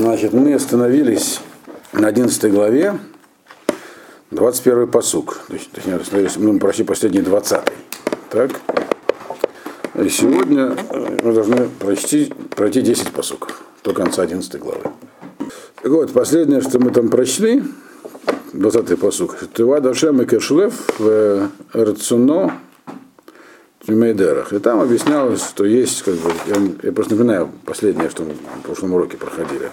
Значит, мы остановились на 11 главе, 21 посук. Точнее, остановились, ну, почти последний 20. Так? И сегодня мы должны прочти, пройти 10 посуков до конца 11 главы. Так вот, последнее, что мы там прочли, 20-й посук. Тыва Дашем и Кешлев в Рацуно Тюмейдерах. И там объяснялось, что есть, как бы, я, я просто напоминаю последнее, что мы в прошлом уроке проходили,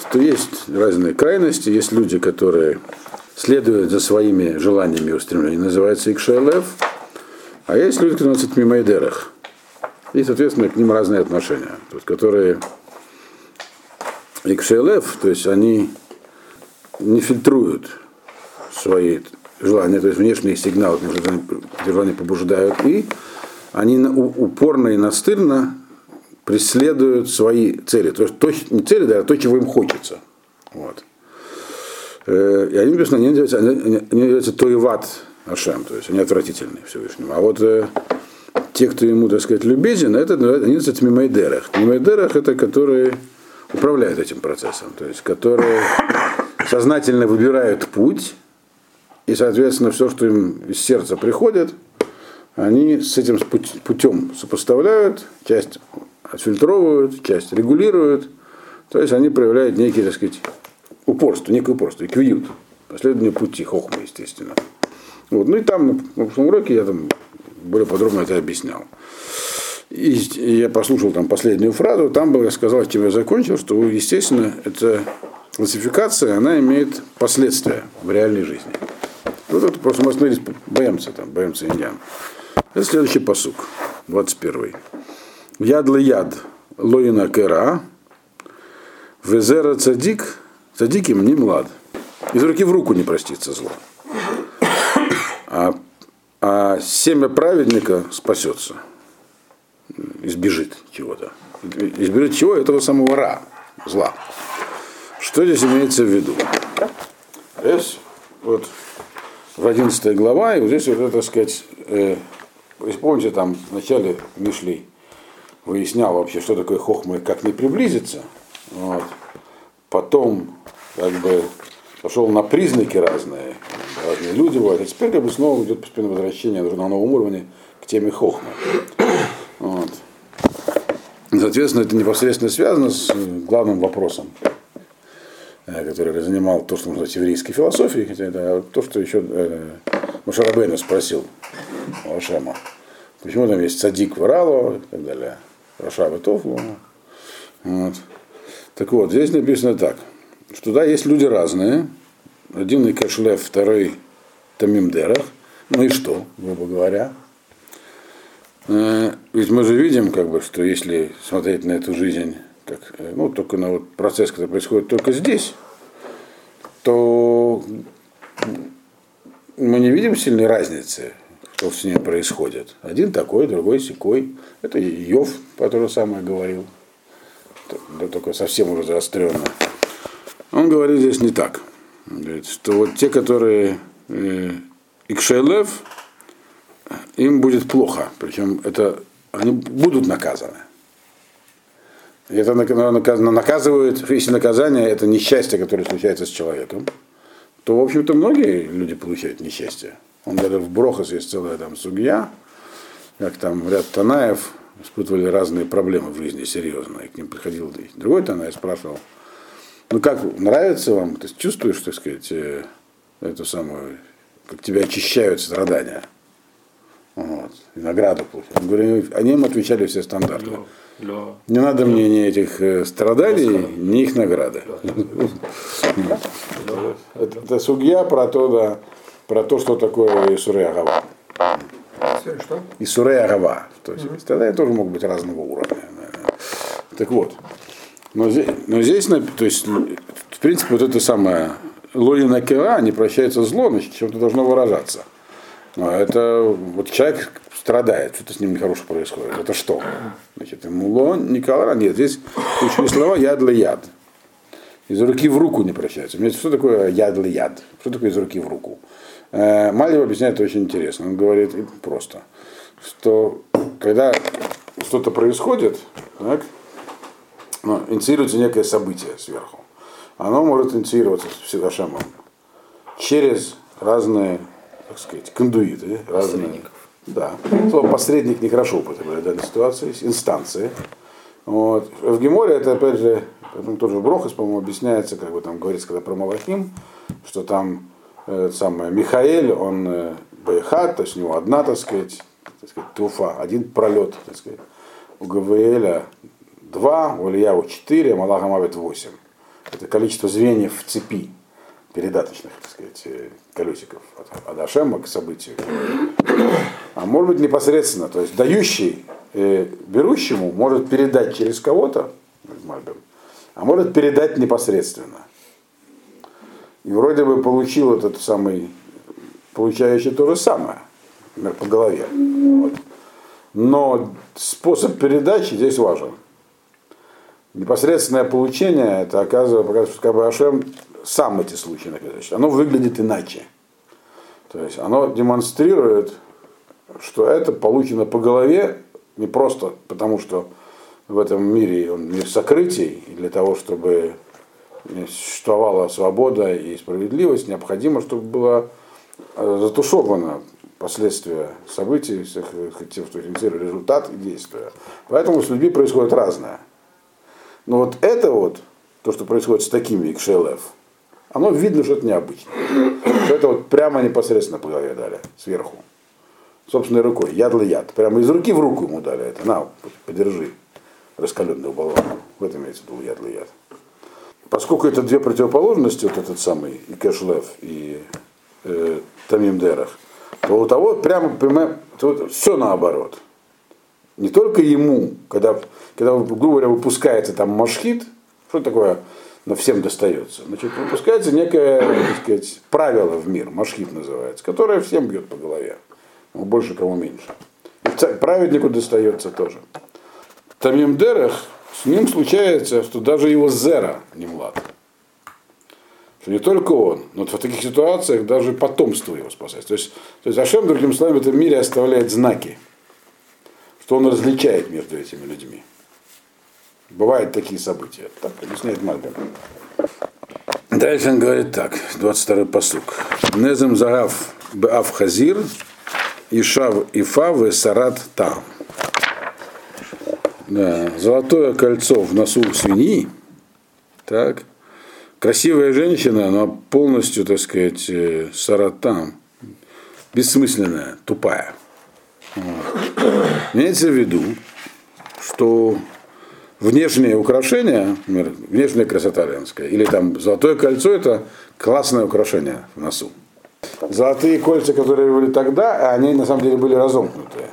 что есть разные крайности, есть люди, которые следуют за своими желаниями и устремлениями, называется Икшелев, а есть люди, которые называются Тмимайдерах. И, соответственно, к ним разные отношения. То есть, которые Икшелев, то есть они не фильтруют свои желания, то есть внешние сигналы желания побуждают, и они упорно и настырно преследуют свои цели. То есть то, не цели, да, а то, чего им хочется. Вот. Э, и они, написано, они называются, они, они Ашем, то есть они отвратительные Всевышнему. А вот э, те, кто ему, так сказать, любезен, это они называются Мимайдерах. Мимайдерах это которые управляют этим процессом, то есть которые сознательно выбирают путь, и, соответственно, все, что им из сердца приходит, они с этим путем сопоставляют, часть отфильтровывают, часть регулируют, то есть они проявляют некий, так сказать, упорство, некое упорство, и квиют, последование пути, хохма, естественно. Вот. Ну и там на прошлом уроке я там более подробно это объяснял. И, я послушал там последнюю фразу, там было, я сказал, чем я закончил, что, естественно, эта классификация, она имеет последствия в реальной жизни. Вот это просто мы остановились, боимся там, боимся индиан. Это следующий посук, 21. Яд ли яд, лоина кера, везера цадик, цадиким не млад. Из руки в руку не простится зло. А, а семя праведника спасется избежит чего-то. Избежит чего? Этого самого ра, зла. Что здесь имеется в виду? Здесь вот в 11 глава, и вот здесь вот так сказать, э, помните, там в начале Мишли выяснял вообще, что такое хохма и как не приблизиться. Вот. Потом, как бы, пошел на признаки разные, разные люди бывают. А теперь как бы снова идет постепенное возвращение на новом уровне к теме хохмы. Вот. Соответственно, это непосредственно связано с главным вопросом, который занимал то, что назвать еврейской философией, хотя это то, что еще э, Машарабейна спросил Ашема. Почему там есть садик Варало и так далее, Рашаба Тофлу. Вот. Так вот, здесь написано так, что да, есть люди разные. Один Кашлев, второй Тамимдерах. Ну и что, грубо говоря. Э, ведь мы же видим, как бы, что если смотреть на эту жизнь, как, э, ну, только на вот процесс, который происходит только здесь, то мы не видим сильной разницы, что с ней происходит. Один такой, другой секой. Это Йов, который самое говорил, да, только совсем уже заостренно. Он говорит здесь не так. Он говорит, что вот те, которые э, Икшелев, им будет плохо. Причем это, они будут наказаны. Это наказывают, если наказание это несчастье, которое случается с человеком, то, в общем-то, многие люди получают несчастье. Он даже в Брохас есть целая там судья, как там ряд Танаев испытывали разные проблемы в жизни серьезные. К ним приходил другой Танаев, спрашивал, ну как, нравится вам, ты чувствуешь, так сказать, э, эту самую, как тебя очищают страдания? Вот. И награду. Говорю, они им отвечали все стандарты. Не надо мне ни этих э, страданий, ни их награды. Это, судья про то, да, про то, что такое Исурей Агава. Что? Исурей Агава. То есть mm страдания тоже могут быть разного уровня. Так вот. Но здесь, но здесь, то есть, в принципе, вот это самое Лолина Кера не прощается зло, значит, чем-то должно выражаться. Но это вот человек страдает, что-то с ним нехорошее происходит. Это что? Значит, муло, Николай, нет, здесь ключевые слова яд для яд. Из руки в руку не прощается. Что такое яд для яд? Что такое из руки в руку? Э, Мальев объясняет это очень интересно. Он говорит просто, что когда что-то происходит, так, ну, инициируется некое событие сверху. Оно может инициироваться Хашемом через разные, так сказать, кондуиты, разные. Да. Слово посредник нехорошо употребляют в данной ситуации, инстанции. Вот. В Геморе это, опять же, тоже в Брохас, по-моему, объясняется, как бы там говорится, когда про Малахим, что там э, самое, Михаэль, он э, Байхат, то есть у него одна, так сказать, так сказать туфа, один пролет, так сказать. У Гавриэля два, у Ильяу четыре, а Малаха Мавит восемь. Это количество звеньев в цепи передаточных, так сказать, э, колесиков от Адашема к событию. А может быть непосредственно, то есть дающий э, берущему может передать через кого-то, а может передать непосредственно. И вроде бы получил этот самый, получающий то же самое, например, по голове. Вот. Но способ передачи здесь важен. Непосредственное получение, это оказывается, как бы Ашем сам эти случаи наказывает. Оно выглядит иначе. То есть оно демонстрирует, что это получено по голове не просто потому, что в этом мире он мир сокрытий, и для того, чтобы существовала свобода и справедливость, необходимо, чтобы было э, затушевано последствия событий, тем, что инициирует результат и действия. Поэтому с людьми происходит разное. Но вот это вот, то, что происходит с такими икшелев, оно видно, что это необычно. Что это вот прямо непосредственно по голове дали, сверху. Собственной рукой, яд ли яд. Прямо из руки в руку ему дали это. На, подержи раскаленную болванку. В этом имеется в виду яд яд. Поскольку это две противоположности, вот этот самый и Кэшлев, и э, Тамим Дерах, то у того прямо, прямо то все наоборот. Не только ему, когда, когда грубо говоря, выпускается там машхит, что такое, но всем достается. Значит, выпускается некое, так сказать, правило в мир, машхит называется, которое всем бьет по голове. Больше кому меньше. И праведнику достается тоже. Тамим Дерех, с ним случается, что даже его зера не млад. Что не только он, но в таких ситуациях даже потомство его спасает. То есть, то есть Ашем, другим словом, в этом мире оставляет знаки, что он различает между этими людьми. Бывают такие события. Так объясняет Мальбин. Дальше он говорит так, 22-й посук. Незем зарав беав хазир, ишав ифав сарат там. Да. Золотое кольцо в носу свиньи. Так. Красивая женщина, но полностью, так сказать, э, саратам. Бессмысленная, тупая. Имеется в виду, что внешнее украшение, например, внешняя красота женская, или там золотое кольцо, это классное украшение в носу. Золотые кольца, которые были тогда, они на самом деле были разомкнутые.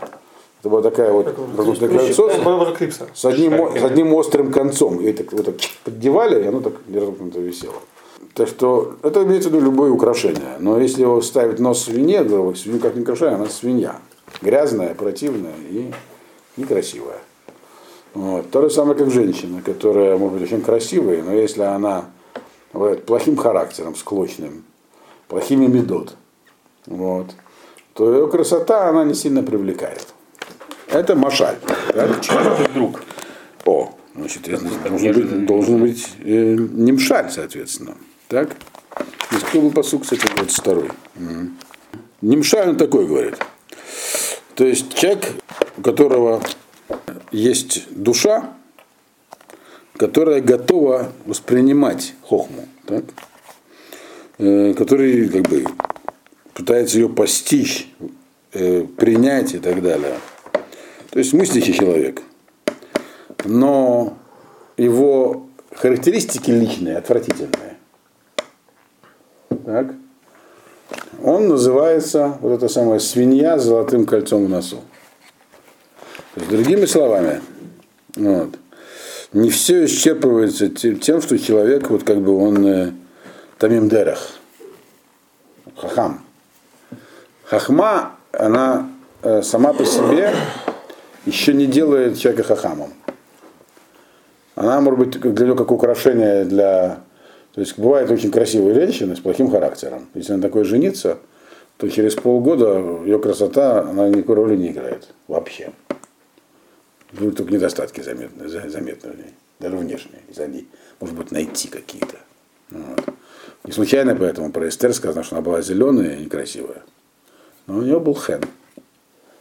Это была такая вот воздушное кольцо с, с, одним, с одним острым концом. И так, вот так поддевали, и оно так неразомкнуто висело. Так что это имеется в виду любое украшение. Но если его ставить нос свинье, свинью как не украшение, она свинья. Грязная, противная и некрасивая. Вот. То же самое, как женщина, которая может быть очень красивая, но если она вот, плохим характером, склочным, плохими медот, вот, то ее красота, она не сильно привлекает. Это машаль. Так? друг. О, значит, это должен быть, должен быть э, немшаль, соответственно. Так? Из кто был посук, кстати, 22 угу. Немшаль он такой говорит. То есть человек, у которого есть душа, которая готова воспринимать хохму, так? Э, который как бы пытается ее постичь, э, принять и так далее. То есть мыслящий человек. Но его характеристики личные, отвратительные. Так. Он называется, вот эта самая свинья с золотым кольцом в носу. То есть, другими словами, вот, не все исчерпывается тем, что человек, вот как бы он э, тамим хахам. Хахма, она э, сама по себе еще не делает человека хахамом. Она может быть для нее как украшение для... То есть бывает очень красивые женщины с плохим характером. Если она такой женится, то через полгода ее красота, она никакой роли не играет вообще. Будут только недостатки заметны, заметны в ней. даже внешние, из они, может быть, найти какие-то. Вот. Не случайно поэтому про Эстер сказано, что она была зеленая и некрасивая. Но у нее был хен.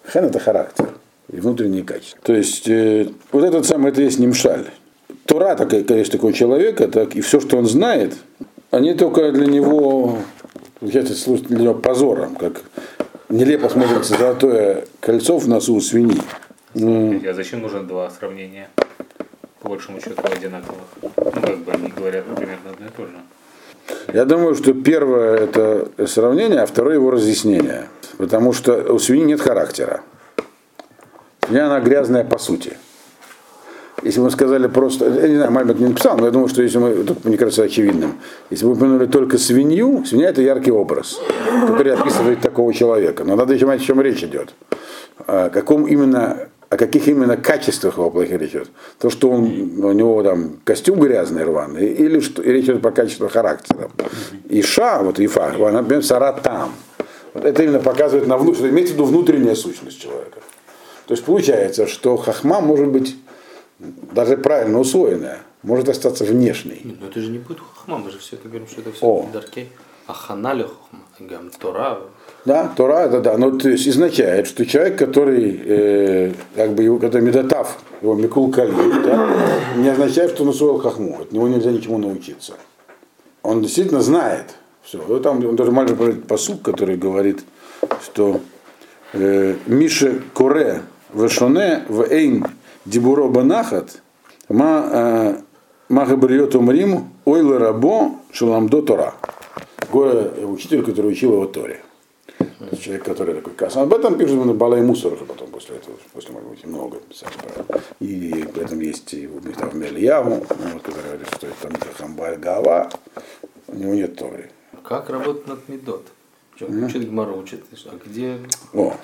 Хен это характер и внутренние качества. То есть э, вот этот самый, это есть немшаль. Тура, такая, есть такой человека, так, и все, что он знает, они только для него, получается, служат для него позором, как нелепо смотрится золотое кольцо в носу у свиньи. Ну, а зачем нужно два сравнения? По большому счету одинаковых. Ну, как бы они говорят примерно одно и то же. Я думаю, что первое это сравнение, а второе его разъяснение. Потому что у свиньи нет характера. Свинья она грязная по сути. Если бы мы сказали просто, я не знаю, Мальбек не написал, но я думаю, что если мы, тут мне кажется очевидным, если бы упомянули только свинью, свинья это яркий образ, который описывает такого человека. Но надо еще понять, о чем речь идет. О каком именно о каких именно качествах его плохих речь идет. То, что он, у него там костюм грязный, рваный, или что, и речь идет про качество характера. Иша, вот Ифа, она, например, саратам. Вот это именно показывает на внутреннее, имеется в виду внутренняя сущность человека. То есть получается, что хахма может быть даже правильно усвоенная, может остаться внешней. Нет, но это же не будет хахма, мы же все это говорим, что это все О. даркей. Аханалю хахма, гам Тора. Да, Тора это да, но то есть означает, что человек, который э, как бы его, который медотав, его Микул Кали, да, не означает, что он усвоил хахму, от него нельзя ничему научиться. Он действительно знает все. Вот там он даже мальчик говорит посуд, который говорит, что э, Миша Коре Вешоне в Эйн Дибуро Банахат Ма э, Махабриот Умрим Ойлы Рабо Шаламдо Тора. Учитель, который учил его Торе. Человек, который такой касс. Об этом пишет на Балай Мусор уже потом, после этого, после, может быть, много писать про И в этом есть его места в Мельяву, который говорит, что это там Хамбаль Гава, у него нет Торы. Как работать над Медот? Учит Гмару, учит, а где... О,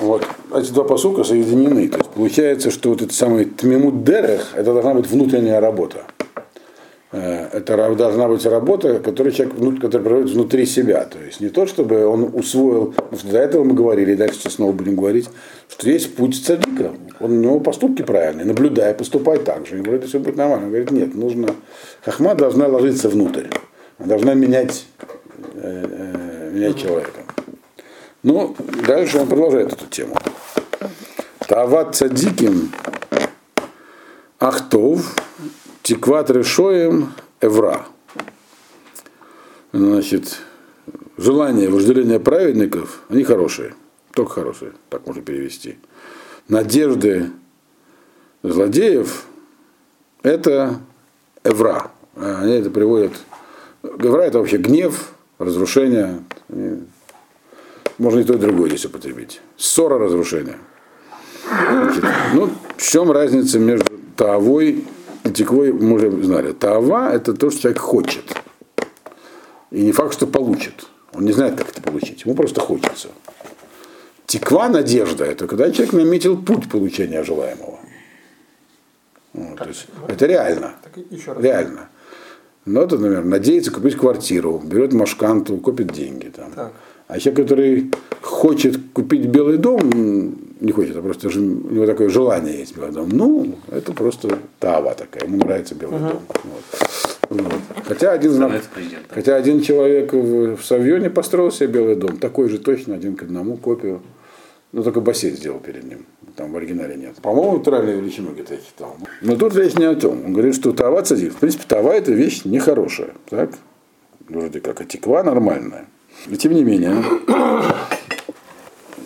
вот. Эти два посука соединены. То есть получается, что вот этот самый Тмимут Дерех, это должна быть внутренняя работа. Э, это должна быть работа, которую человек который проводит внутри себя. То есть не то, чтобы он усвоил, потому что до этого мы говорили, и дальше снова будем говорить, что есть путь цадика. Он, у него поступки правильные, наблюдай, поступай так же. И говорит, все будет нормально. Он говорит, нет, нужно. Хахма должна ложиться внутрь. Она должна менять, э, э, менять человека. Ну, дальше он продолжает эту тему. Тават цадиким ахтов тикват решоем эвра. Значит, желание, вожделение праведников, они хорошие, только хорошие, так можно перевести. Надежды злодеев – это эвра. Они это приводят. Эвра – это вообще гнев, разрушение, можно и то, и другое здесь употребить. Ссора разрушения. Значит, ну, в чем разница между таовой и теквой, мы уже знали. Таова – это то, что человек хочет. И не факт, что получит. Он не знает, как это получить. Ему просто хочется. Теква, надежда – это когда человек наметил путь получения желаемого. Вот, то есть, это реально. Реально. Ну, это, например, надеется купить квартиру, берет машканту, копит деньги. Там. Так. А человек, который хочет купить белый дом, не хочет, а просто у него такое желание есть белый дом, ну, это просто тава такая, ему нравится белый uh-huh. дом. Вот. Вот. Хотя, один, хотя один человек в, в Савьоне построил себе белый дом, такой же точно, один к одному, копию. Ну, только бассейн сделал перед ним. Там в оригинале нет. По-моему, натуральную величину где-то я читал. Но тут речь не о том. Он говорит, что тава цадик. В принципе, тава это вещь нехорошая. Так? Вроде как, а теква нормальная. И тем не менее,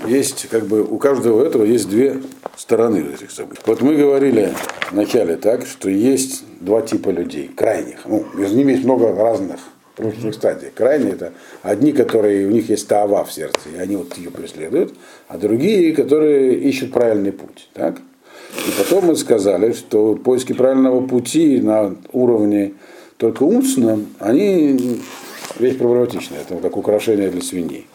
есть как бы у каждого этого есть две стороны этих событий. Вот мы говорили вначале так, что есть два типа людей, крайних. Ну, между ними есть много разных разных стадий. Крайние это одни, которые у них есть таава в сердце, и они вот ее преследуют, а другие, которые ищут правильный путь. Так? И потом мы сказали, что поиски правильного пути на уровне только умственном, они вещь проблематичная, это как украшение для свиней.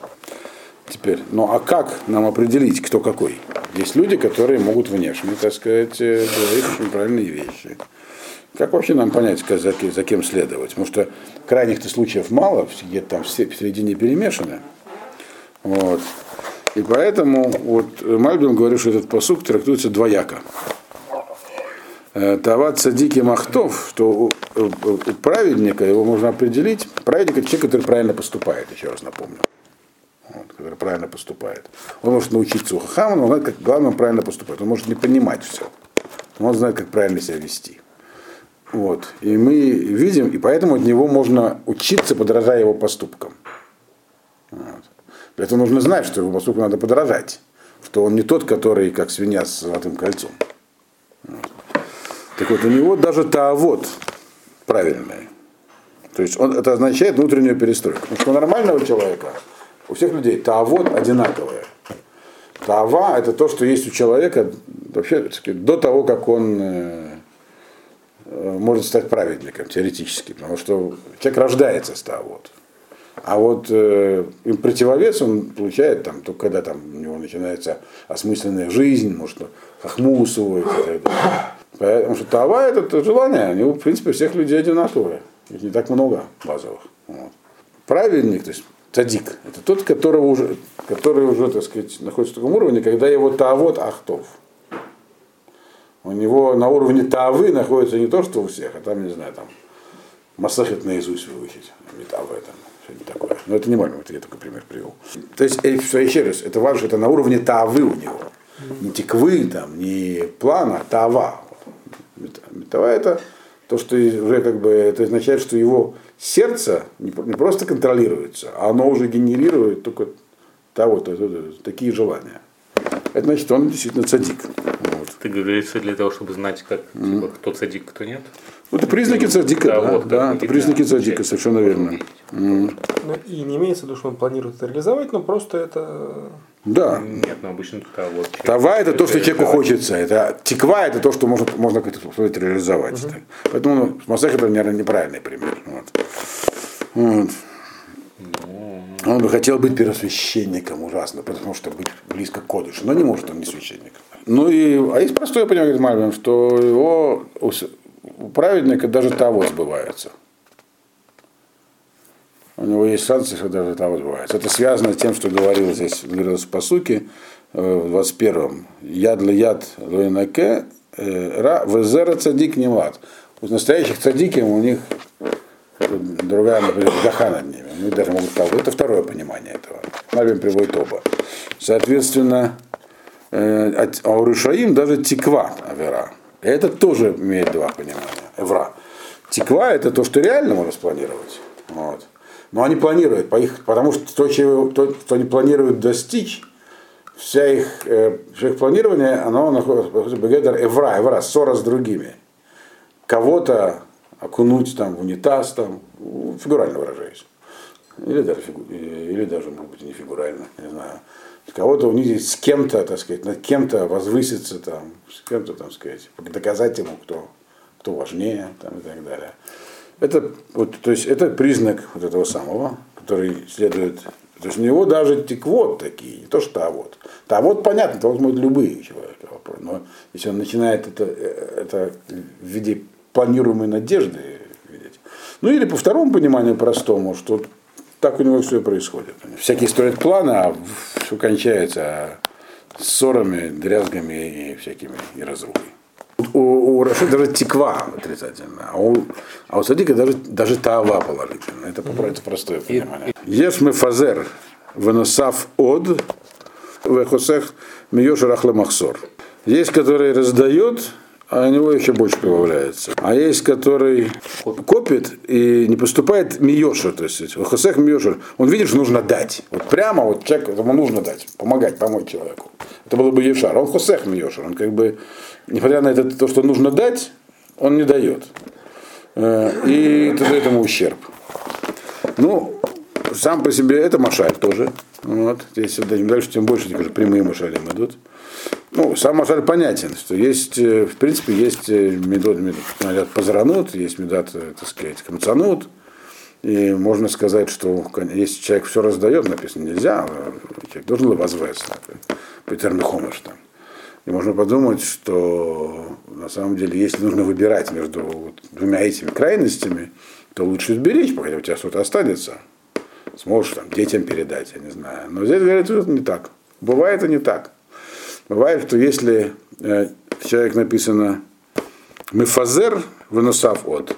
Теперь, ну а как нам определить, кто какой? Есть люди, которые могут внешне, так сказать, э, говорить очень правильные вещи. Как вообще нам понять, за, за кем следовать? Потому что крайних-то случаев мало, где-то там все в середине перемешаны. Вот. И поэтому вот Мальбим говорит, что этот посук трактуется двояко. Э, Тават Садики Махтов, что у, праведника его можно определить. Праведник это человек, который правильно поступает, еще раз напомню. Вот, который правильно поступает. Он может научиться у Хахама, но он знает, как главное, правильно поступает. Он может не понимать все. Но он знает, как правильно себя вести. Вот. И мы видим, и поэтому от него можно учиться, подражая его поступкам. Вот. Для этого нужно знать, что его поступку надо подражать. Что он не тот, который как свинья с золотым кольцом. Так вот, у него даже таавод правильный. То есть он, это означает внутреннюю перестройку. Потому что у нормального человека, у всех людей таавод одинаковое. Таава это то, что есть у человека вообще до того, как он э, может стать праведником теоретически. Потому что человек рождается с таавод. А вот э, им противовес он получает там, только когда там у него начинается осмысленная жизнь, может, хохму усвоить и так далее. Потому что тава это желание, они, в принципе, у всех людей одинаковые. Их не так много базовых. Вот. Праведник, то есть цадик, это тот, которого уже, который уже, так сказать, находится в таком уровне, когда его таавот ахтов. У него на уровне тавы находится не то, что у всех, а там, не знаю, там Масахет наизусть выучить, не тавы там, что-нибудь такое. Но это не важно, вот я только пример привел. То есть, э, всё, еще раз, это важно, что это на уровне тавы у него. Не тиквы, там, не плана, тава. Метава это то, что уже как бы это означает, что его сердце не просто контролируется, а оно уже генерирует только того, то, то- то- такие желания. Это значит, он действительно цадик. Вот. Ты говорится для того, чтобы знать, как, типа, кто цадик, кто нет. Ну, это признаки цадика, Да, да, вот, да, это признаки цадика, совершенно верно. М, Ну, и не имеется в виду, что он планирует это реализовать, но просто это Да. Нет, но обычно это вот. Тава это то, что человеку хочется. Это тиква это то, что можно, можно как-то сказать, реализовать. Так. Поэтому ну, Масех это, наверное, неправильный пример. Вот. Вот. Он бы хотел быть первосвященником ужасно, потому что быть близко к Кодышу, но не может он не священник. Ну и, а есть простое понимание, говорит Мальбим, что его, у праведника даже того сбывается. У него есть шансы, что даже того сбывается. Это связано с тем, что говорил здесь, говорилось в посуке, э, в 21-м. Яд ли яд луинаке, э, ра везера цадик не млад. У настоящих цадиков у них другая, например, гаха над ними. Ну, и даже могут сказать, это второе понимание этого. Мальбим приводит оба. Соответственно, э, от- а у Ришаим даже тиква авера. Это тоже имеет два понимания. Эвра. Тиква это то, что реально можно спланировать. Вот. Но они планируют, по их, потому что то, чего, то, что они планируют достичь, вся их, э, все их планирование, оно находится в Эвра, Эвра, ссора с другими. Кого-то окунуть там в унитаз, там, ну, фигурально выражаясь. Или даже, фигу- или даже, может быть, не фигурально, не знаю. Кого-то унизить, с кем-то, так сказать, над кем-то возвыситься, там, с кем-то, там сказать, доказать ему, кто, кто важнее, там, и так далее. Это, вот, то есть, это признак вот этого самого, который следует. То есть у него даже тиквот такие, не то что тавод. Тавод понятно, тавод могут любые человека. Но если он начинает это, э, это в виде планируемой надежды видеть. Ну или по второму пониманию простому, что так у него все и происходит. Всякие строят планы, а все кончается ссорами, дрязгами и всякими и разрухой. У, у Раши даже тиква отрицательно, а у, а у Садика даже, даже тава положительно. Это, это простое понимание. Еш мы фазер выносав од вехосех миеш рахле махсор. Есть, который раздает, а у него еще больше прибавляется. А есть, который копит и не поступает миешер, то есть хосех миешер. Он видит, что нужно дать. Вот прямо вот человеку ему нужно дать, помогать, помочь человеку. Это было бы ешар. Он хосех миешер. Он как бы, несмотря на это, то, что нужно дать, он не дает. Э, И это дает ему ущерб. Ну, сам по себе это машаль тоже. Вот. Если дальше, тем больше прямые машали идут. Ну, сам машаль понятен, что есть, э, в принципе, есть э, медот, медот, позранут, есть медот, э, так сказать, камцанут. И можно сказать, что если человек все раздает, написано нельзя, а человек должен возвести, Петермихомыш там. И можно подумать, что на самом деле, если нужно выбирать между вот двумя этими крайностями, то лучше сберечь, пока у тебя что-то останется. Сможешь там детям передать, я не знаю. Но здесь говорят, что это не так. Бывает и не так. Бывает, что если э, человек написано Мефазер выносав от.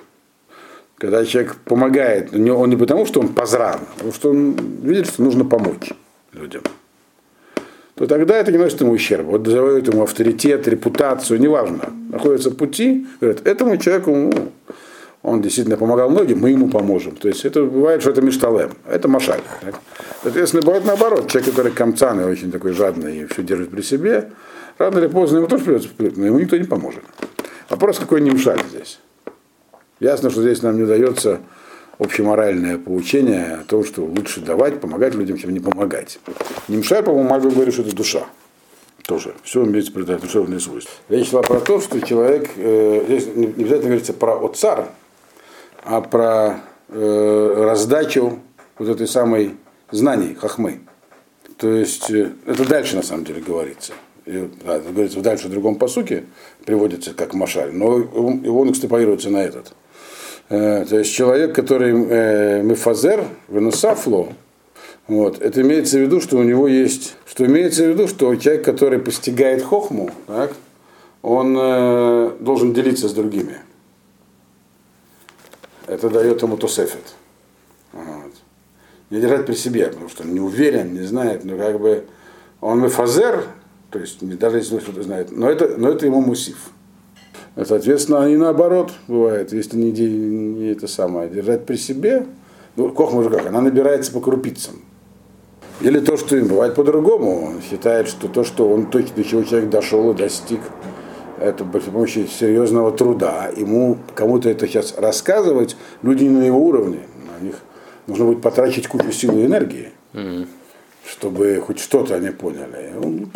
Когда человек помогает, он не потому, что он позран, а потому что он видит, что нужно помочь людям то тогда это не носит ему ущерб. Вот называют ему авторитет, репутацию, неважно. Находятся пути, говорят, этому человеку, ну, он действительно помогал многим, мы ему поможем. То есть это бывает, что это мишталем, это машаль. Так? Соответственно, бывает наоборот, человек, который камцан и очень такой жадный и все держит при себе, рано или поздно ему тоже придется но ему никто не поможет. Вопрос, какой не мшаль здесь. Ясно, что здесь нам не дается общеморальное поучение о том, что лучше давать, помогать людям, чем не помогать. Нимшай, по-моему, Мальбек говорит, что это душа. Тоже. Все имеется при душевные свойства. Речь шла про то, что человек, э, здесь не обязательно говорится про отцар, а про э, раздачу вот этой самой знаний, хахмы. То есть э, это дальше на самом деле говорится. И, да, это говорится дальше в другом посуке, приводится как машаль, но он, он экстраполируется на этот. Э, то есть человек, который э, мефазер, венусафло, вот, это имеется в виду, что у него есть, что имеется в виду, что человек, который постигает хохму, так, он э, должен делиться с другими. Это дает ему тосефет. Вот. Не держать при себе, потому что он не уверен, не знает, но как бы он мефазер, то есть даже если он что-то знает, но это, но это ему мусив. Соответственно, и наоборот бывает, если не, не это самое, держать при себе, ну, кохма же как, она набирается по крупицам. Или то, что им бывает по-другому. Он считает, что то, что он, то, до чего человек дошел и достиг, это при помощи серьезного труда. Ему кому-то это сейчас рассказывать, люди не на его уровне. На них нужно будет потратить кучу сил и энергии, mm-hmm. чтобы хоть что-то они поняли. Он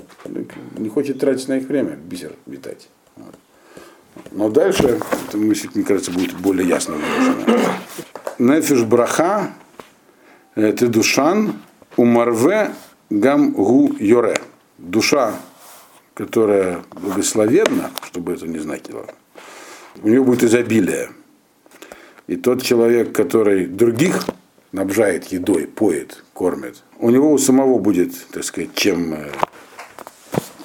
не хочет тратить на их время, бисер витать. Но дальше, это, мне кажется, будет более ясно выражено. Нефиш браха, ты душан, умарве гам гу йоре. Душа, которая благословенна, чтобы это не значило, у нее будет изобилие. И тот человек, который других набжает едой, поет, кормит, у него у самого будет, так сказать, чем э,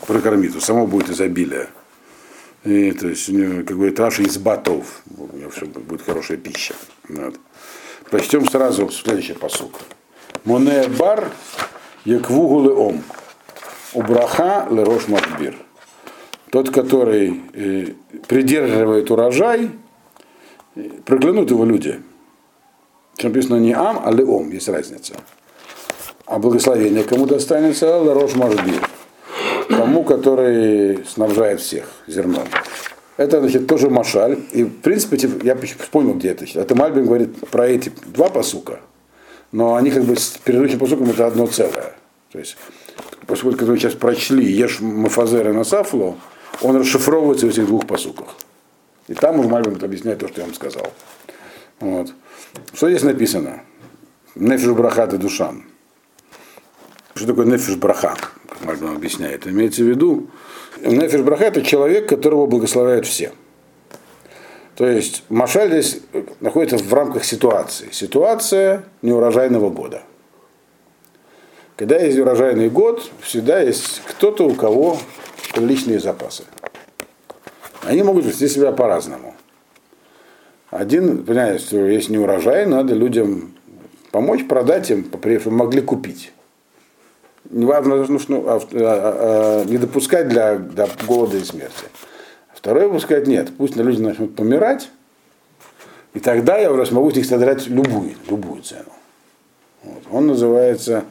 прокормить, у самого будет изобилие. И, то есть, как говорит Раша, из батов. У него все будет хорошая пища. Вот. Прочтем сразу следующий посук. Моне бар яквугулы ом. Убраха лерош махбир. Тот, который э, придерживает урожай, проклянут его люди. Чем написано не ам, а леом, есть разница. А благословение кому достанется? Лерош махбир тому, который снабжает всех зерном. Это, значит, тоже машаль. И, в принципе, типа, я вспомнил, где это. Это Мальбин говорит про эти два посука, но они как бы с предыдущим посуком это одно целое. То есть, поскольку мы сейчас прочли Еш Мафазера на Сафло, он расшифровывается в этих двух посуках. И там уже Мальбин объясняет то, что я вам сказал. Вот. Что здесь написано? Нефиш брахат и душан. Что такое нефиш браха? как Мальбин объясняет. Имеется в виду, нефиш браха это человек, которого благословляют все. То есть Машаль здесь находится в рамках ситуации. Ситуация неурожайного года. Когда есть урожайный год, всегда есть кто-то, у кого личные запасы. Они могут вести себя по-разному. Один, понимаете, что есть неурожай, надо людям помочь, продать им, чтобы могли купить неважно, нужно а, а, а, не допускать для, для голода и смерти. Второе пускать нет, пусть на люди начнут помирать, и тогда я уже смогу с них содрать любую, любую цену. Вот. Он называется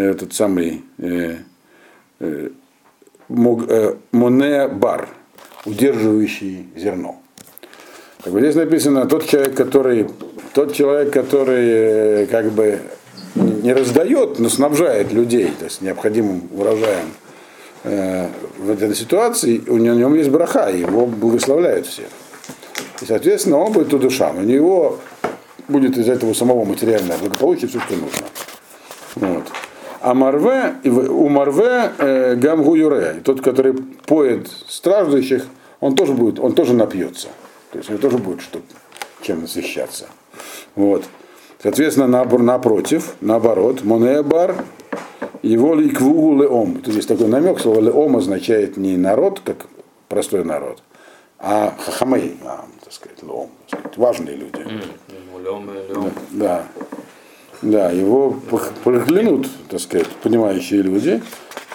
этот самый э, э, э, Моне Бар, удерживающий зерно. Так вот здесь написано, тот человек, который, тот человек, который э, как бы не раздает, но снабжает людей то есть, необходимым урожаем э, в этой ситуации, у него, у него есть браха, его благословляют все. И, соответственно, он будет удушан. У него будет из этого самого материального благополучия все, что нужно. А Марве, у Марве э, Гамгу Юре, тот, который поет страждущих, он тоже будет, он тоже напьется. То есть он тоже будет что чем насыщаться. Вот. Соответственно, напротив, наоборот, монеабар, его ликвугу леом. Тут есть такой намек, слово леом означает не народ, как простой народ, а хахамей, а, так сказать, лом, так сказать, важные люди. Лем, лем. Да. Да, его пох- проклянут, так сказать, понимающие люди,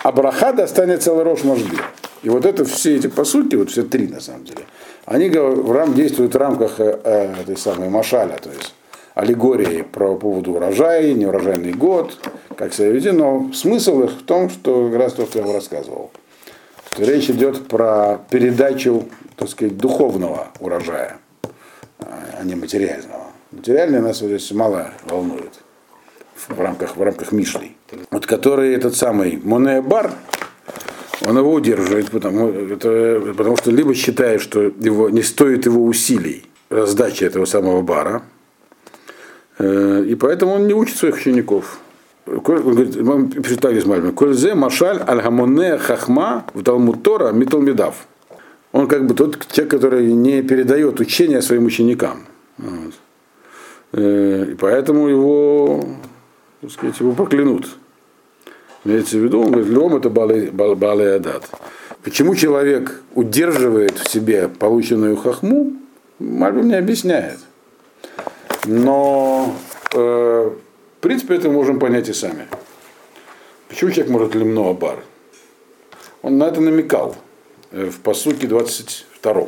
а браха достанет целый рожь можды. И вот это все эти посылки, вот все три на самом деле, они в рам, действуют в рамках э, э, этой самой машаля, то есть аллегории про поводу урожая, неурожайный год, как себя вести, но смысл их в том, что как раз то, что я вам рассказывал. Что речь идет про передачу, так сказать, духовного урожая, а не материального. Материальное нас здесь мало волнует в рамках, в рамках Мишлей. Вот который этот самый Монея-бар, он его удерживает, потому, это, потому что либо считает, что его, не стоит его усилий раздачи этого самого бара, э, и поэтому он не учит своих учеников. Он говорит, пишет так из Мальбима, «Кользе машаль аль-гамоне хахма в Талмуд Тора миталмидав». Он как бы тот человек, который не передает учение своим ученикам. Вот. Э, И поэтому его, так сказать, его проклянут. Имеется в виду, он говорит, лом это балай адат. Почему человек удерживает в себе полученную хахму, Мальбим не объясняет. Но, э, в принципе, это мы можем понять и сами. Почему человек может лимно бар? Он на это намекал э, в посуке 22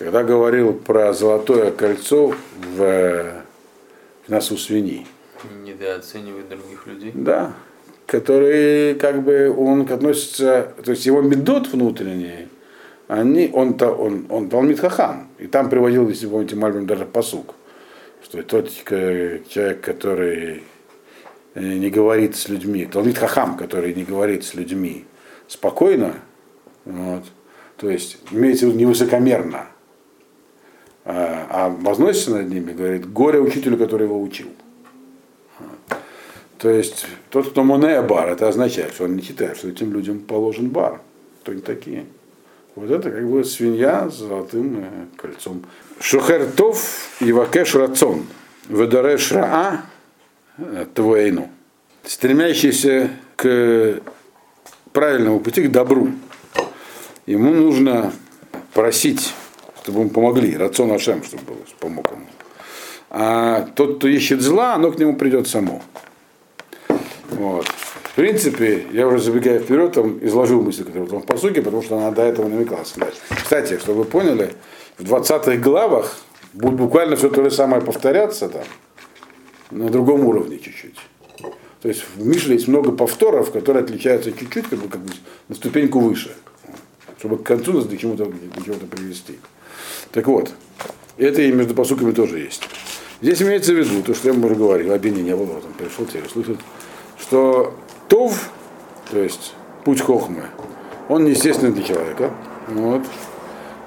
когда говорил про золотое кольцо в, э, в носу свиньи. Недооценивает других людей. Да, который как бы он относится, то есть его медот внутренние, они, он, то он, он Талмит Хахам. И там приводил, если помните, Мальбим даже посук, что тот э, человек, который э, не говорит с людьми, Талмит Хахам, который не говорит с людьми спокойно, вот, то есть имеется в виду невысокомерно, а, а возносится над ними, говорит, горе учителю, который его учил. То есть тот, кто монея бар, это означает, что он не считает, что этим людям положен бар. Кто они такие? Вот это как бы свинья с золотым э, кольцом. Шухертов и вакеш рацон. Ведареш раа э, твоейну. Стремящийся к правильному пути, к добру. Ему нужно просить, чтобы ему помогли. Рацион Ашем, чтобы помог ему. А тот, кто ищет зла, оно к нему придет само. Вот. В принципе, я уже забегая вперед, там изложил мысль, которую там в посуке, потому что она до этого намекала сказать. Кстати, чтобы вы поняли, в 20 главах будет буквально все то же самое повторяться там, на другом уровне чуть-чуть. То есть в Мишле есть много повторов, которые отличаются чуть-чуть, как бы, как бы на ступеньку выше, чтобы к концу нас до чего-то, до чего-то привести. Так вот, это и между посуками тоже есть. Здесь имеется в виду, то, что я уже говорил, обвинение было, там пришел, теперь слышит, что Тов, то есть путь Хохмы, он неестественный для человека. Вот.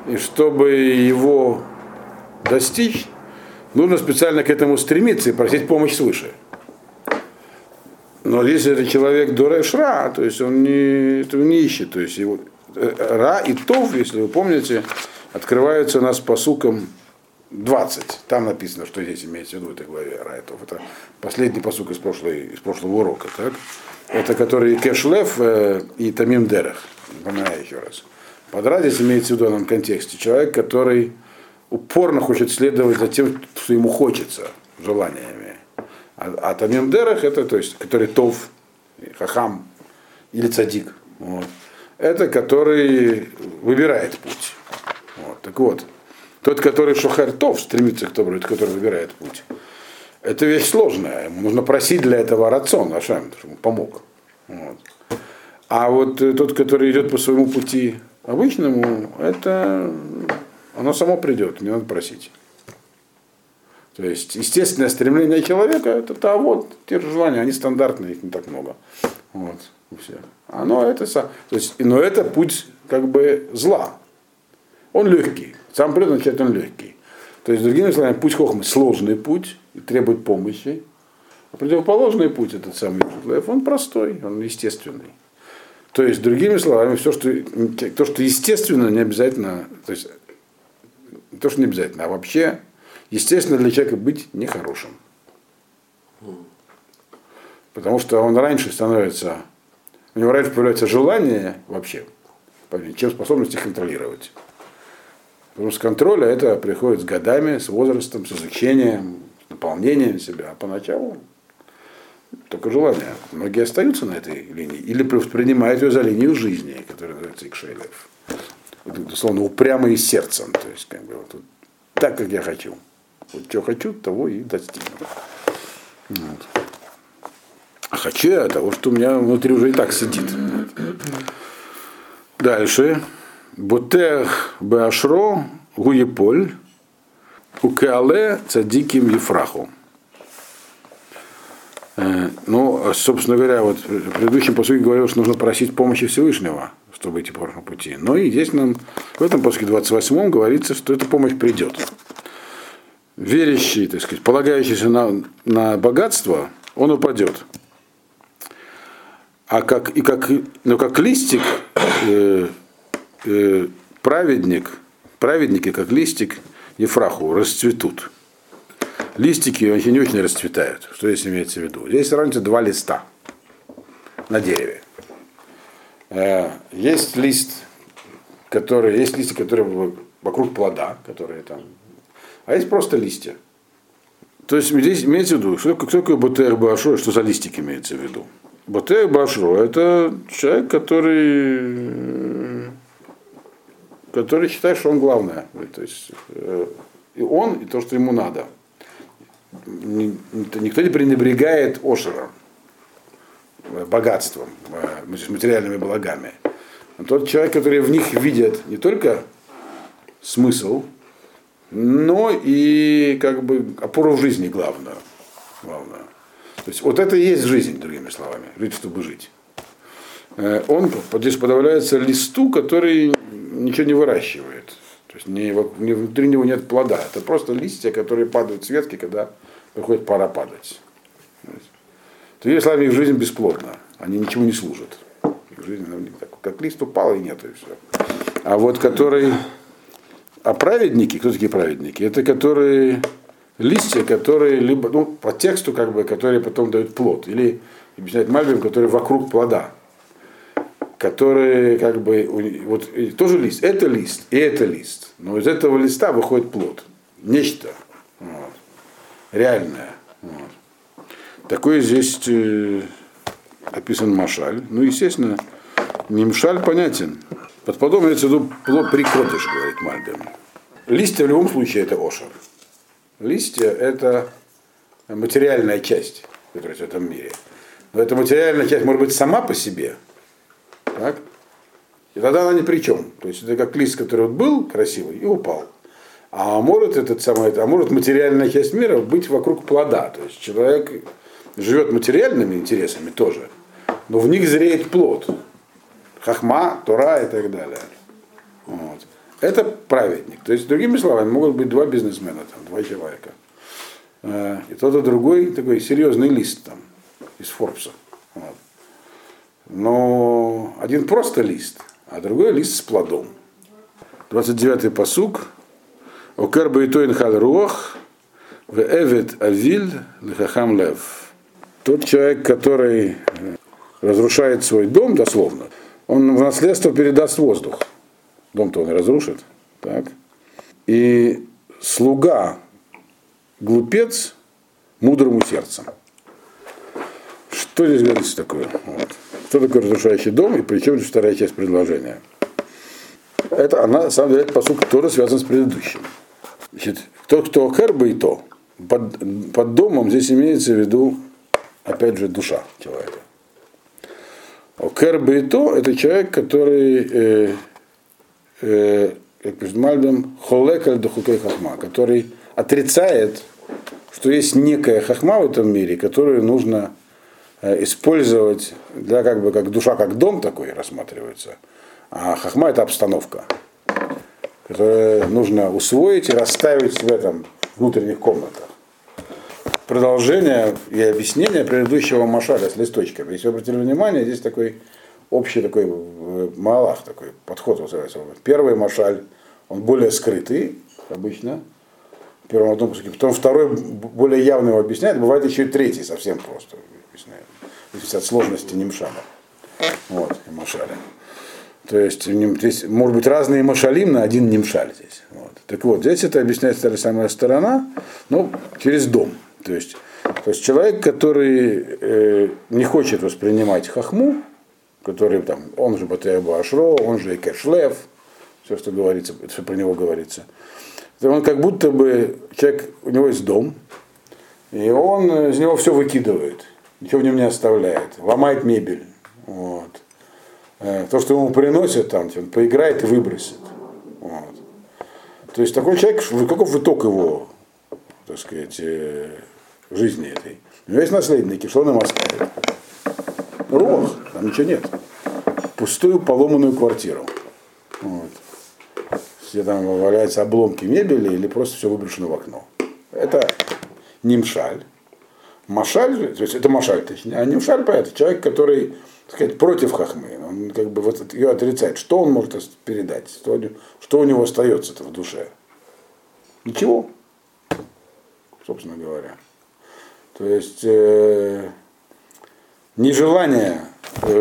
И чтобы его достичь, нужно специально к этому стремиться и просить помощь свыше. Но если это человек Дореш Ра, то есть он не, этого не ищет. То есть его, э, Ра и Тов, если вы помните, открываются у нас по сукам 20. Там написано, что здесь имеется в виду в этой главе Ра и Тов. Это последний посук из, прошлой, из прошлого урока. Так? Это который Кешлев э, и Тамим Дерех. Напоминаю еще раз. Подра здесь имеется в виду в данном контексте. Человек, который упорно хочет следовать за тем, что ему хочется, желаниями. А, а Тамим Дерех, это, то есть, который Тов, Хахам или Цадик. Вот. Это который выбирает путь. Вот. Так вот, тот, который Шохар Тов, стремится к добру, это который выбирает путь. Это вещь сложная. Ему нужно просить для этого рацион, Ашем, чтобы он помог. Вот. А вот э, тот, который идет по своему пути обычному, это оно само придет, не надо просить. То есть, естественное стремление человека, это то вот, те же желания, они стандартные, их не так много. Вот, у всех. Оно это, то есть, но это путь как бы зла. Он легкий. Сам придет, означает, он легкий. То есть, другими словами, путь Хохмы сложный путь требует помощи. А противоположный путь, этот самый Лев, он простой, он естественный. То есть, другими словами, все, что, то, что естественно, не обязательно, то есть, то, что не обязательно, а вообще, естественно, для человека быть нехорошим. Потому что он раньше становится, у него раньше появляется желание вообще, чем способность их контролировать. Потому что контроля это приходит с годами, с возрастом, с изучением, с наполнением себя. А поначалу только желание. Многие остаются на этой линии или воспринимают ее за линию жизни, которая называется Икшейлев. Условно, упрямые сердцем. То есть, как бы, вот, так, как я хочу. Вот что хочу, того и достигну. Вот. А хочу я того, что у меня внутри уже и так сидит. Дальше. Ботех Беашро Гуеполь Укеале Цадиким Ефраху. Ну, собственно говоря, вот в предыдущем посуде говорил, что нужно просить помощи Всевышнего, чтобы идти по пути. Но и здесь нам в этом посуде 28 говорится, что эта помощь придет. Верящий, так сказать, полагающийся на, на богатство, он упадет. А как, и как, ну, как листик, э, э, праведник, праведники, как листик Ефраху, расцветут листики они не очень расцветают. Что здесь имеется в виду? Здесь сравните два листа на дереве. Э, есть лист, который, есть листья, которые вокруг плода, которые там, а есть просто листья. То есть здесь имеется в виду, что, кто такой Ботер Башро, что за листик имеется в виду? Ботер Башро это человек, который, который считает, что он главное. То есть э, и он, и то, что ему надо никто не пренебрегает ошером, э, богатством, э, материальными благами. Но тот человек, который в них видит не только смысл, но и как бы опору в жизни главную. главную. То есть вот это и есть жизнь, другими словами, жить, чтобы жить. Он здесь подавляется листу, который ничего не выращивает. То есть не, не, внутри него нет плода. Это просто листья, которые падают с ветки, когда приходит пора падать. Другими словами, их жизнь бесплодна. Они ничему не служат. Их жизнь так, как лист упал и нет, и все. А вот который... А праведники, кто такие праведники? Это которые листья, которые либо, ну, по тексту, как бы, которые потом дают плод. Или, объясняет Мальбим, которые вокруг плода. Которые, как бы, вот тоже лист. Это лист, и это лист. Но из этого листа выходит плод. Нечто. Вот реальная. Вот. Такой здесь э, описан Машаль. Ну, естественно, не Мшаль понятен. Под плодом имеется в виду прикодыш, говорит Мальбим. Листья в любом случае это ошер. Листья это материальная часть, которая в этом мире. Но эта материальная часть может быть сама по себе. Так? И тогда она ни при чем. То есть это как лист, который вот был красивый и упал. А может этот самый, а может материальная часть мира быть вокруг плода. То есть человек живет материальными интересами тоже, но в них зреет плод. Хахма, Тора и так далее. Вот. Это праведник. То есть, другими словами, могут быть два бизнесмена, там, два человека. Э, и тот и другой такой серьезный лист там, из Форбса. Вот. Но один просто лист, а другой лист с плодом. 29-й посук. Окер бейтоин хал руах, в эвет авиль лехахам лев. Тот человек, который разрушает свой дом, дословно, он в наследство передаст воздух. Дом-то он разрушит. Так? И слуга, глупец, мудрому сердцем. Что здесь говорится такое? Вот. Что такое разрушающий дом и причем здесь вторая часть предложения? Это она, на самом деле, это посуд тоже связан с предыдущим. Значит, тот, кто керба и то, под, под домом здесь имеется в виду, опять же, душа человека. Керба и то это человек, который, э, э, как пишет Мальбим, холекаль духукей хахма, который отрицает, что есть некая хахма в этом мире, которую нужно использовать для как бы как душа как дом такой рассматривается, а хахма это обстановка которое нужно усвоить и расставить в этом внутренних комнатах. Продолжение и объяснение предыдущего машаля с листочками. Если вы обратили внимание, здесь такой общий такой э, малах, такой подход называется. Первый машаль, он более скрытый обычно, в первом одном. Потом второй более явно его объясняет. Бывает еще и третий совсем просто объясняет. Зависит от сложности Нимшана. Вот, и Машаля. То есть здесь может быть разные машалим на один немшаль здесь. Вот. Так вот, здесь это объясняется та же самая сторона, но через дом. То есть, то есть человек, который э, не хочет воспринимать хахму, который там, он же Батеба Ашро, он же Кешлев, все, что говорится, все про него говорится. То он как будто бы человек, у него есть дом, и он из него все выкидывает, ничего в нем не оставляет, ломает мебель. Вот. Э, то, что ему приносят, там, он поиграет и выбросит. Вот. То есть такой человек, каков итог его, так сказать, э, жизни этой? У него есть наследники, что он им оставит? Рох, там ничего нет. Пустую поломанную квартиру. Вот. Где там валяются обломки мебели или просто все выброшено в окно. Это нимшаль. Машаль, то есть это машаль, точнее, а нимшаль, это человек, который так сказать, против хахмы. Он как бы вот ее отрицает. Что он может передать? Что, что у него остается-то в душе? Ничего, собственно говоря. То есть э, нежелание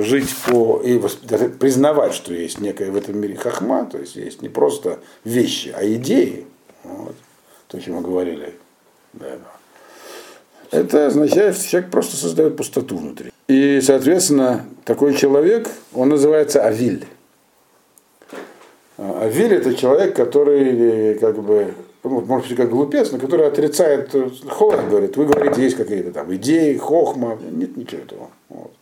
жить по и признавать, что есть некое в этом мире хахма, то есть есть не просто вещи, а идеи. Вот, то, чем мы говорили. Да, Это означает, что человек просто создает пустоту внутри. И, соответственно, такой человек, он называется Авиль. А, Авиль это человек, который как бы, ну, может быть, как глупец, но который отрицает холод, говорит, вы говорите, есть какие-то там идеи, хохма, нет ничего этого. Вот.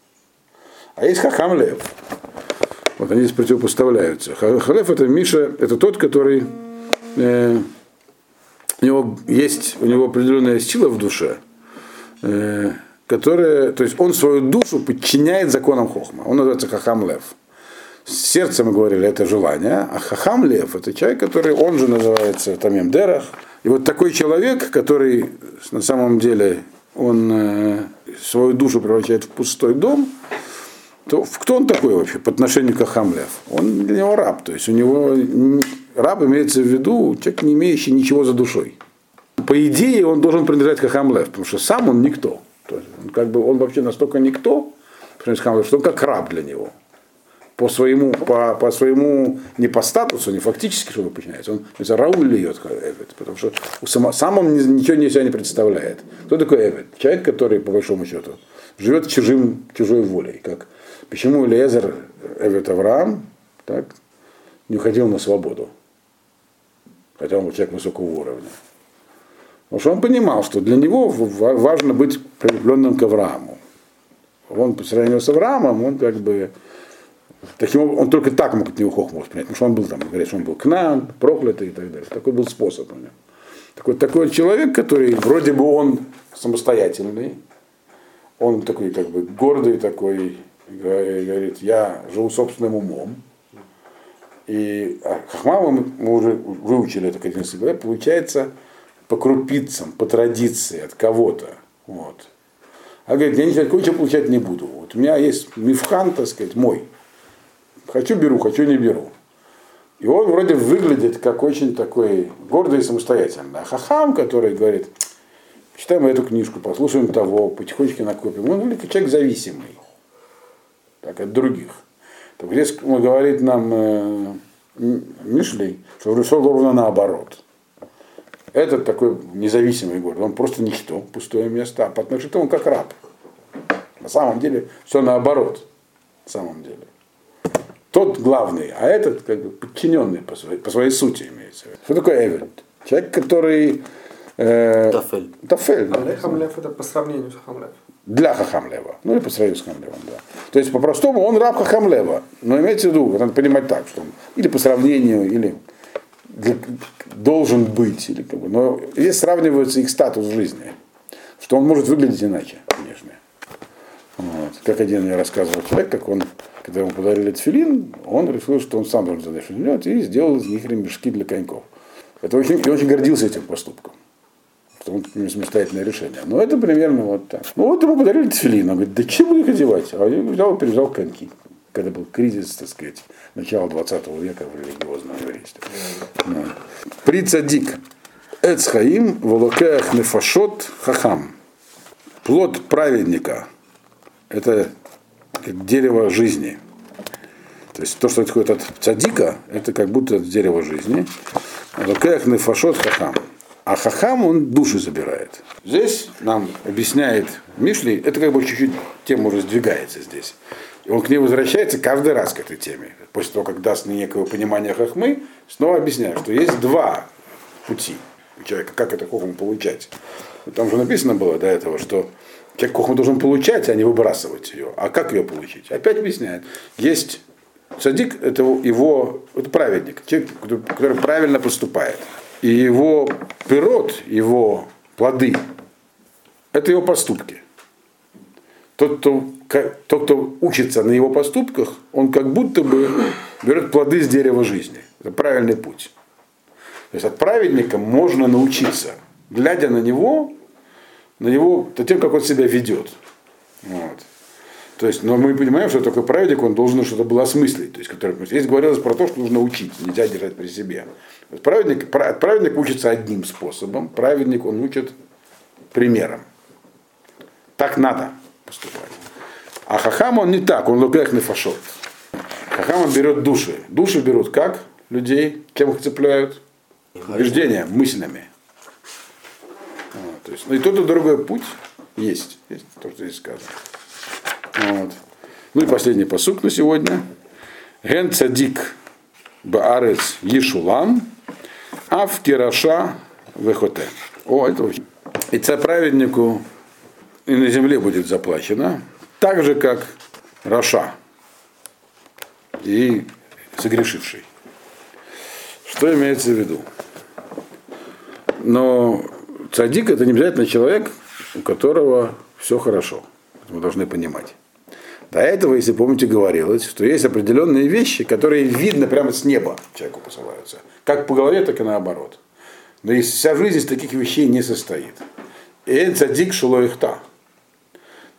А есть Хахам Лев. Вот они здесь противопоставляются. Халев это Миша, это тот, который э, у него есть, у него определенная сила в душе, э, то есть он свою душу подчиняет законам Хохма. Он называется Хахам Лев. Сердце, мы говорили, это желание, а Хахам Лев это человек, который, он же называется Тамим Дерах. И вот такой человек, который на самом деле, он э, свою душу превращает в пустой дом, то кто он такой вообще по отношению к Хахам Лев? Он для него раб, то есть у него раб имеется в виду человек, не имеющий ничего за душой. По идее, он должен принадлежать Хахам Лев, потому что сам он никто. То есть он, как бы, он вообще настолько никто, что он как раб для него. По своему, по, по своему, не по статусу, не фактически, что он подчиняется, он это Рауль льет Эвет, потому что сам, сам он ничего не себя не представляет. Кто такой Эвет? Человек, который, по большому счету, живет чужим, чужой волей. Как, почему Лезер Эвет Авраам так, не уходил на свободу? Хотя он человек высокого уровня. Потому что он понимал, что для него важно быть прилепленным к Аврааму. Он по сравнению с Авраамом, он как бы таким он только так мог от него хохму воспринять, потому что он был там, говорят, что он был к нам, проклятый и так далее. Такой был способ у него. Такой, такой человек, который вроде бы он самостоятельный, он такой как бы гордый такой, говорит, я живу собственным умом. И а, Хахмама мы уже выучили это к 11 главе, получается, по крупицам, по традиции от кого-то. Вот. А говорит, я ничего, ничего получать не буду. Вот у меня есть мифхан, так сказать, мой. Хочу беру, хочу не беру. И он вроде выглядит как очень такой гордый и самостоятельный. А хахам, который говорит, читаем эту книжку, послушаем того, потихонечку накопим. Он как человек зависимый. Так, от других. Так здесь говорит нам э, Мишлей, что ровно наоборот этот такой независимый город, он просто ничто, пустое место, а по отношению к он как раб. На самом деле все наоборот. На самом деле. Тот главный, а этот как бы подчиненный по своей, по своей сути имеется. Что такое Эвент? Человек, который... Э, Тафель. Тафель. Да. Хамлев это по сравнению с Хамлев. Для Хахамлева. Ну и по сравнению с Хамлевом, да. То есть по-простому он раб Хахамлева. Но имеется в виду, надо понимать так, что он или по сравнению, или должен быть. Или как бы, но здесь сравнивается их статус жизни. Что он может выглядеть иначе, конечно. Вот. Как один мне рассказывал человек, как он, когда ему подарили тфилин, он решил, что он сам должен задать что и сделал из них ремешки для коньков. Это очень, я очень гордился этим поступком. Что он самостоятельное решение. Но это примерно вот так. Ну вот ему подарили тфилин. Он говорит, да чем их одевать? А я взял и перевязал коньки когда был кризис, так сказать, начала 20 века в религиозном еврействе. Прицадик. Эцхаим, волокеах нефашот хахам. Плод праведника. Это дерево жизни. То есть то, что исходит от цадика, это как будто от дерева жизни. Лукех фашот хахам. А хахам он душу забирает. Здесь нам объясняет Мишли, это как бы чуть-чуть тема раздвигается здесь. Он к ней возвращается каждый раз к этой теме. После того, как даст некое понимание хахмы, снова объясняет, что есть два пути у человека, как это хохму получать. Там же написано было до этого, что человек хохму должен получать, а не выбрасывать ее. А как ее получить? Опять объясняет. Есть садик, это его, это праведник, человек, который правильно поступает. И его пирот, его плоды, это его поступки. Тот, кто, тот, кто учится на его поступках, он как будто бы берет плоды с дерева жизни. Это правильный путь. То есть от праведника можно научиться, глядя на него, на него, то тем, как он себя ведет. Вот. То есть, но мы понимаем, что такой праведник, он должен что-то было осмыслить. То есть, который, здесь говорилось про то, что нужно учить, нельзя держать при себе. Праведник, праведник учится одним способом, праведник он учит примером. Так надо поступать. А хахам он не так, он лукех не фашот. Хахам он берет души. Души берут как людей, кем их цепляют? Убеждения, мыслями. Вот, то есть, ну и тот и другой путь есть, есть то, что здесь сказано. Вот. Ну и последний посук на сегодня. Ген цадик баарец ешулам, ав кираша вехоте. О, это очень. И праведнику и на земле будет заплачено, так же, как Раша и согрешивший. Что имеется в виду? Но цадик это не обязательно человек, у которого все хорошо. Мы должны понимать. До этого, если помните, говорилось, что есть определенные вещи, которые видно прямо с неба человеку посылаются. Как по голове, так и наоборот. Но вся жизнь из таких вещей не состоит. И цадик шулоихта.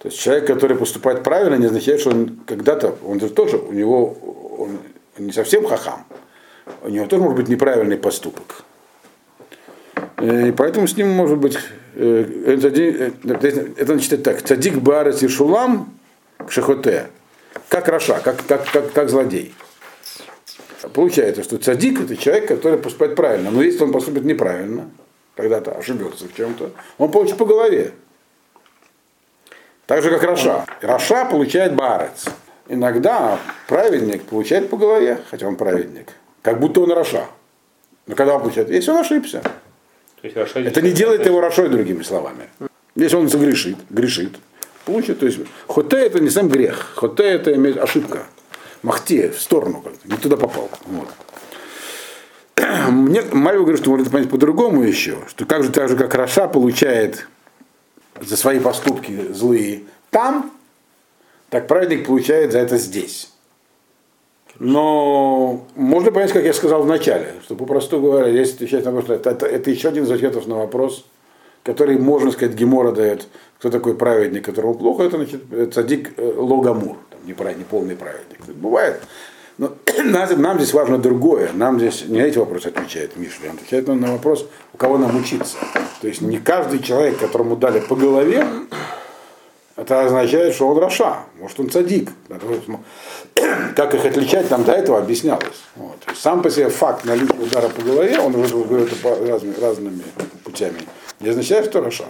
То есть человек, который поступает правильно, не означает, что он когда-то, он же тоже, у него, он не совсем хахам, у него тоже может быть неправильный поступок. И поэтому с ним может быть, э, это значит так, цадик барес и шулам шехоте, как Раша, как, как, как, как злодей. Получается, что цадик это человек, который поступает правильно, но если он поступит неправильно, когда-то ошибется в чем-то, он получит по голове. Так же, как Раша. Раша получает барец. Иногда праведник получает по голове, хотя он праведник. Как будто он Раша. Но когда он получает, если он ошибся. То есть Раша это не делает его Рашой, другими словами. Если он загрешит, грешит, получит. То есть хоте это не сам грех. Хоте это имеет ошибка. Махте в сторону не туда попал. Вот. Мне Майя говорит, что можно понять по-другому еще, что как же так же, как Раша получает за свои поступки злые там, так праведник получает за это здесь. Но можно понять, как я сказал в начале, что попросту говоря, если отвечать на вопрос, это, это, это еще один из ответов на вопрос, который, можно сказать, Гемора дает, кто такой праведник, которому плохо, это значит цадик э, логамур, там, неправильный, неполный праведник. Бывает. Но нам, нам здесь важно другое. Нам здесь не эти вопросы отвечает Мишля, он отвечает на вопрос, у кого нам учиться. То есть не каждый человек, которому дали по голове, это означает, что он רשע, может он цадик. Как их отличать, нам до этого объяснялось. Вот. Сам по себе факт наличия удара по голове, он говорит разными, разными путями, не означает, что רשע.